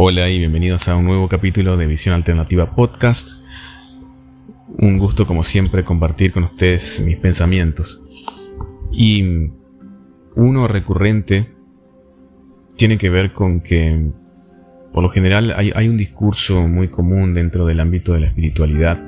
Hola y bienvenidos a un nuevo capítulo de Visión Alternativa Podcast. Un gusto como siempre compartir con ustedes mis pensamientos. Y uno recurrente tiene que ver con que por lo general hay, un discurso muy común dentro del ámbito de la espiritualidad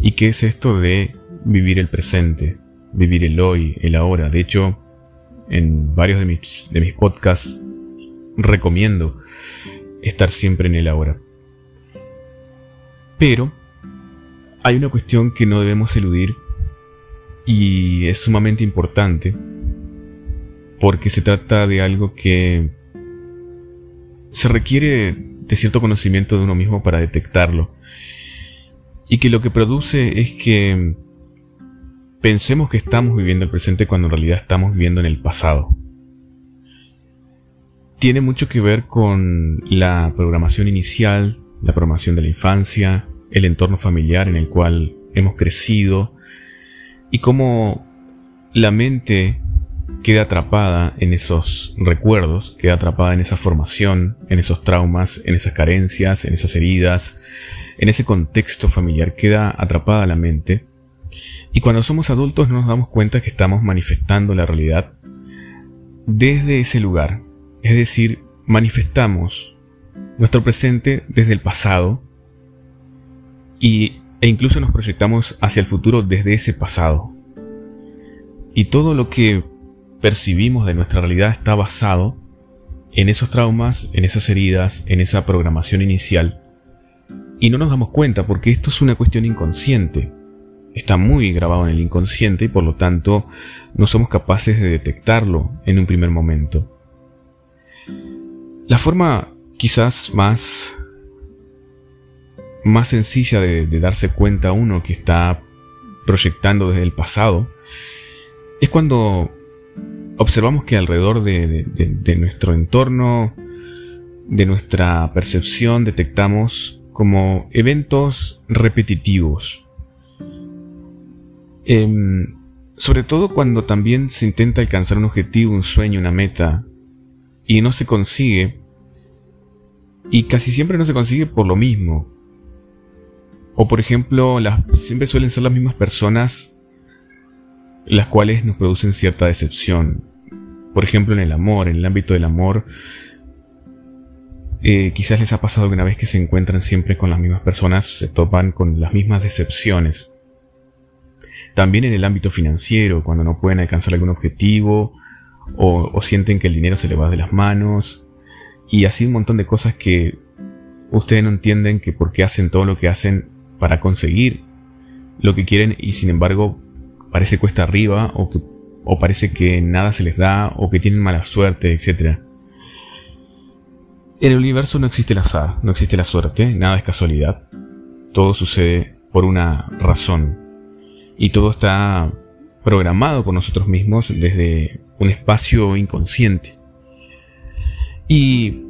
y que es esto de vivir el presente, vivir el hoy, el ahora. De hecho, en varios de mis, de mis podcasts recomiendo estar siempre en el ahora. Pero hay una cuestión que no debemos eludir y es sumamente importante porque se trata de algo que se requiere de cierto conocimiento de uno mismo para detectarlo y que lo que produce es que pensemos que estamos viviendo el presente cuando en realidad estamos viviendo en el pasado tiene mucho que ver con la programación inicial, la programación de la infancia, el entorno familiar en el cual hemos crecido y cómo la mente queda atrapada en esos recuerdos, queda atrapada en esa formación, en esos traumas, en esas carencias, en esas heridas, en ese contexto familiar, queda atrapada la mente. Y cuando somos adultos nos damos cuenta que estamos manifestando la realidad desde ese lugar, es decir, manifestamos nuestro presente desde el pasado y, e incluso nos proyectamos hacia el futuro desde ese pasado. Y todo lo que percibimos de nuestra realidad está basado en esos traumas, en esas heridas, en esa programación inicial. Y no nos damos cuenta porque esto es una cuestión inconsciente. Está muy grabado en el inconsciente y por lo tanto no somos capaces de detectarlo en un primer momento. La forma quizás más, más sencilla de, darse cuenta uno que está proyectando desde el pasado es cuando observamos que alrededor de, nuestro entorno, de nuestra percepción, detectamos como eventos repetitivos. Em, sobre todo cuando también se intenta alcanzar un objetivo, un sueño, una meta, y no se consigue, y casi siempre no se consigue por lo mismo. O por ejemplo, las, siempre suelen ser las mismas personas las cuales nos producen cierta decepción. Por ejemplo, en el amor, en el ámbito del amor, eh, quizás les ha pasado que una vez que se encuentran siempre con las mismas personas, se topan con las mismas decepciones. También en el ámbito financiero, cuando no pueden alcanzar algún objetivo o, sienten que el dinero se les va de las manos, y así un montón de cosas que ustedes no entienden que por qué hacen todo lo que hacen para conseguir lo que quieren y sin embargo parece cuesta arriba o, que, o parece que nada se les da o que tienen mala suerte, etc. En el universo no existe el azar, no existe la suerte, nada es casualidad. Todo sucede por una razón. Y todo está programado por nosotros mismos desde un espacio inconsciente. Y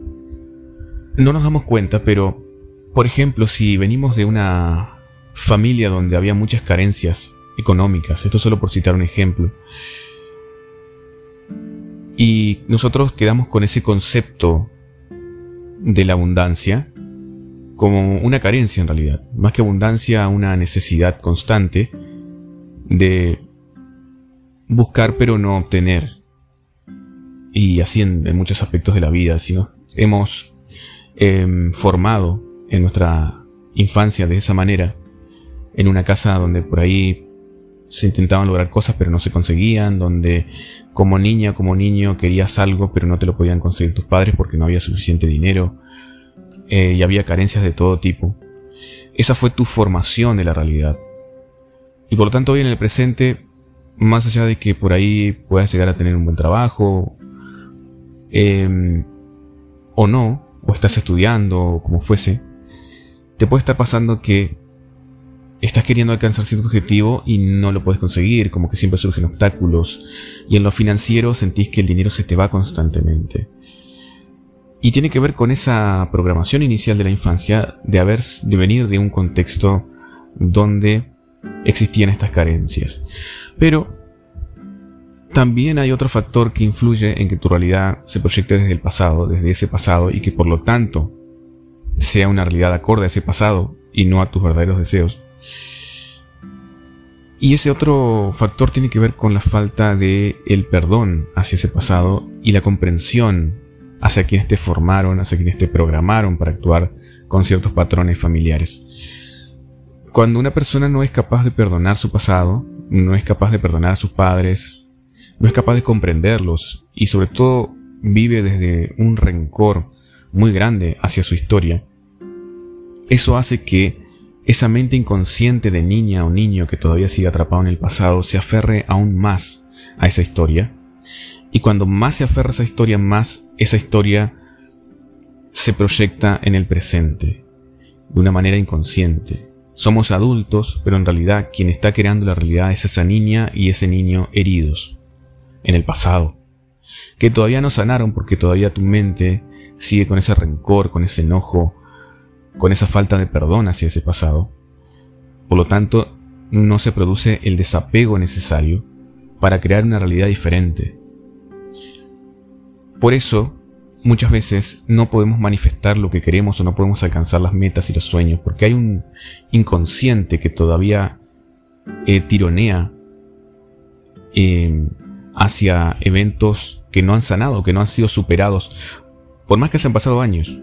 no nos damos cuenta, pero, por ejemplo, si venimos de una familia donde había muchas carencias económicas, esto solo por citar un ejemplo, y nosotros quedamos con ese concepto de la abundancia como una carencia en realidad, más que abundancia, una necesidad constante de buscar pero no obtener, y así en, muchos aspectos de la vida. Si hemos em, formado en nuestra infancia de esa manera, en una casa donde por ahí se intentaban lograr cosas pero no se conseguían, donde como niña, como niño querías algo pero no te lo podían conseguir tus padres porque no había suficiente dinero eh, y había carencias de todo tipo. Esa fue tu formación de la realidad. Y por lo tanto hoy en el presente, más allá de que por ahí puedas llegar a tener un buen trabajo, Em, o no, o estás estudiando, o como fuese, te puede estar pasando que estás queriendo alcanzar cierto objetivo y no lo puedes conseguir, como que siempre surgen obstáculos, y en lo financiero sentís que el dinero se te va constantemente. Y tiene que ver con esa programación inicial de la infancia de haber de venir de un contexto donde existían estas carencias. Pero también hay otro factor que influye en que tu realidad se proyecte desde el pasado, desde ese pasado, y que por lo tanto sea una realidad acorde a ese pasado y no a tus verdaderos deseos. Y ese otro factor tiene que ver con la falta de el perdón hacia ese pasado y la comprensión hacia quienes te formaron, hacia quienes te programaron para actuar con ciertos patrones familiares. Cuando una persona no es capaz de perdonar su pasado, no es capaz de perdonar a sus padres, no es capaz de comprenderlos y sobre todo vive desde un rencor muy grande hacia su historia, eso hace que esa mente inconsciente de niña o niño que todavía sigue atrapado en el pasado se aferre aún más a esa historia. Y cuando más se aferra a esa historia, más esa historia se proyecta en el presente, de una manera inconsciente. Somos adultos, pero en realidad quien está creando la realidad es esa niña y ese niño heridos en el pasado, que todavía no sanaron porque todavía tu mente sigue con ese rencor, con ese enojo, con esa falta de perdón hacia ese pasado. Por lo tanto, no se produce el desapego necesario para crear una realidad diferente. Por eso, muchas veces no podemos manifestar lo que queremos o no podemos alcanzar las metas y los sueños, porque hay un inconsciente que todavía eh, tironea em, hacia eventos que no han sanado, que no han sido superados, por más que se han pasado años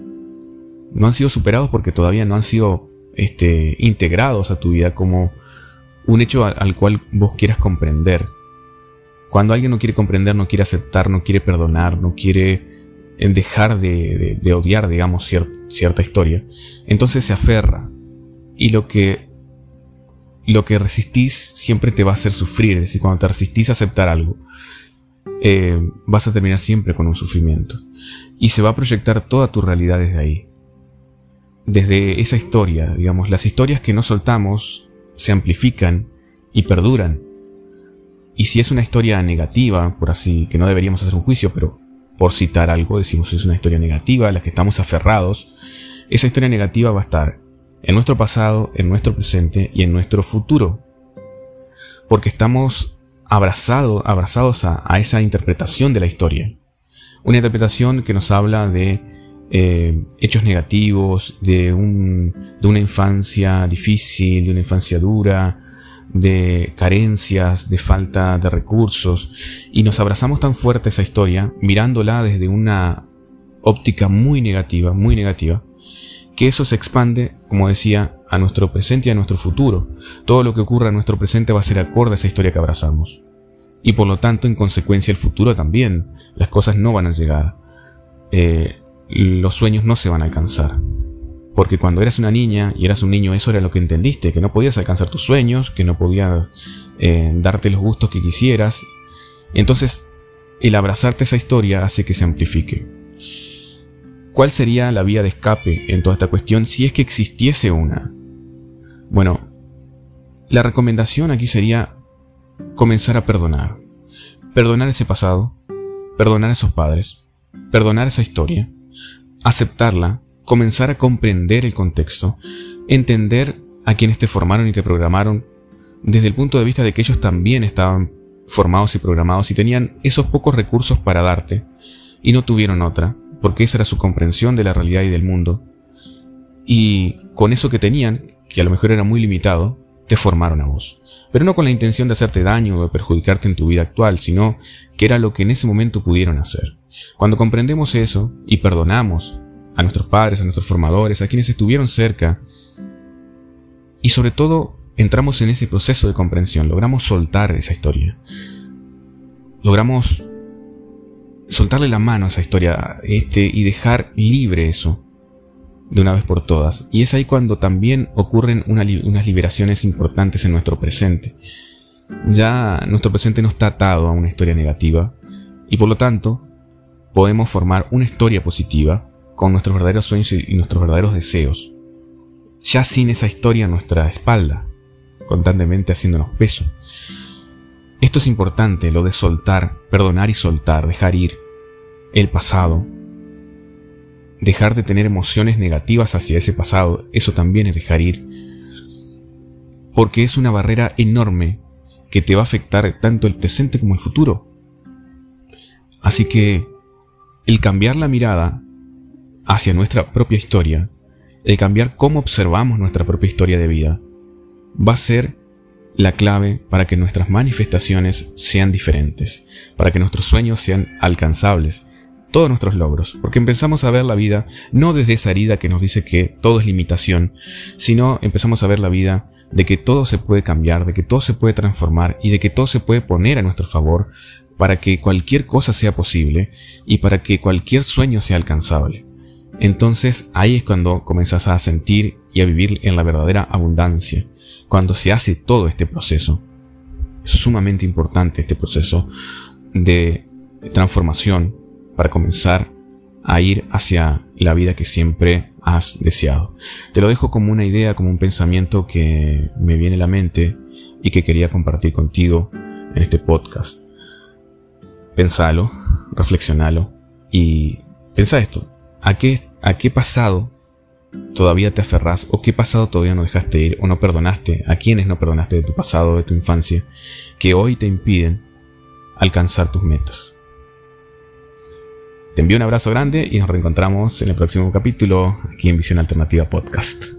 no han sido superados porque todavía no han sido este, integrados a tu vida como un hecho al, cual vos quieras comprender. Cuando alguien no quiere comprender, no quiere aceptar, no quiere perdonar, no quiere eh, dejar de, odiar, digamos, cierta historia, entonces se aferra. Y lo que, lo que resistís siempre te va a hacer sufrir. Es decir, cuando te resistís a aceptar algo, eh, vas a terminar siempre con un sufrimiento. Y se va a proyectar toda tu realidad desde ahí desde esa historia, digamos, las historias que no soltamos se amplifican y perduran. Y si es una historia negativa, por así, que no deberíamos hacer un juicio, pero por citar algo, decimos es una historia negativa a la que estamos aferrados, esa historia negativa va a estar en nuestro pasado, en nuestro presente y en nuestro futuro. Porque estamos abrazados a, a esa interpretación de la historia. Una interpretación que nos habla de eh, hechos negativos, de, un, de una infancia difícil, de una infancia dura, de carencias, de falta de recursos, y nos abrazamos tan fuerte esa historia, mirándola desde una óptica muy negativa, muy negativa, que eso se expande, como decía, a nuestro presente y a nuestro futuro. Todo lo que ocurra en nuestro presente va a ser acorde a esa historia que abrazamos. Y por lo tanto, en consecuencia, el futuro también. Las cosas no van a llegar. Eh, los sueños no se van a alcanzar. Porque cuando eras una niña y eras un niño, eso era lo que entendiste, que no podías alcanzar tus sueños, que no podías eh, darte los gustos que quisieras. Entonces, el abrazarte esa historia hace que se amplifique. ¿Cuál sería la vía de escape en toda esta cuestión si es que existiese una? Bueno, la recomendación aquí sería comenzar a perdonar. Perdonar ese pasado, perdonar a esos padres, perdonar esa historia, aceptarla, comenzar a comprender el contexto, entender a quienes te formaron y te programaron desde el punto de vista de que ellos también estaban formados y programados y tenían esos pocos recursos para darte y no tuvieron otra, porque esa era su comprensión de la realidad y del mundo. Y con eso que tenían, que a lo mejor era muy limitado, te formaron a vos. Pero no con la intención de hacerte daño o de perjudicarte en tu vida actual, sino que era lo que en ese momento pudieron hacer. Cuando comprendemos eso y perdonamos a nuestros padres, a nuestros formadores, a quienes estuvieron cerca, y sobre todo entramos en ese proceso de comprensión, logramos soltar esa historia, logramos soltarle la mano a esa historia este, y dejar libre eso de una vez por todas. Y es ahí cuando también ocurren unas liberaciones importantes en nuestro presente. Ya nuestro presente no está atado a una historia negativa y por lo tanto podemos formar una historia positiva con nuestros verdaderos sueños y nuestros verdaderos deseos, ya sin esa historia a nuestra espalda, constantemente haciéndonos peso. Esto es importante, lo de soltar, perdonar y soltar, dejar ir el pasado, dejar de tener emociones negativas hacia ese pasado, eso también es dejar ir, porque es una barrera enorme que te va a afectar tanto el presente como el futuro. Así que el cambiar la mirada hacia nuestra propia historia el cambiar cómo observamos nuestra propia historia de vida, va a ser la clave para que nuestras manifestaciones sean diferentes, para que nuestros sueños sean alcanzables, todos nuestros logros, porque empezamos a ver la vida no desde esa herida que nos dice que todo es limitación, sino empezamos a ver la vida de que todo se puede cambiar, de que todo se puede transformar y de que todo se puede poner a nuestro favor para que cualquier cosa sea posible y para que cualquier sueño sea alcanzable. Entonces ahí es cuando comenzás a sentir y a vivir en la verdadera abundancia, cuando se hace todo este proceso. Es sumamente importante este proceso de transformación para comenzar a ir hacia la vida que siempre has deseado. Te lo dejo como una idea, como un pensamiento que me viene a la mente y que quería compartir contigo en este podcast. Pensalo, reflexionalo y pensa esto. ¿A qué, a qué pasado todavía te aferras o qué pasado todavía no dejaste ir o no perdonaste, a quienes no perdonaste de tu pasado, de tu infancia, que hoy te impiden alcanzar tus metas. Te envío un abrazo grande y nos reencontramos en el próximo capítulo aquí en Visión Alternativa Podcast.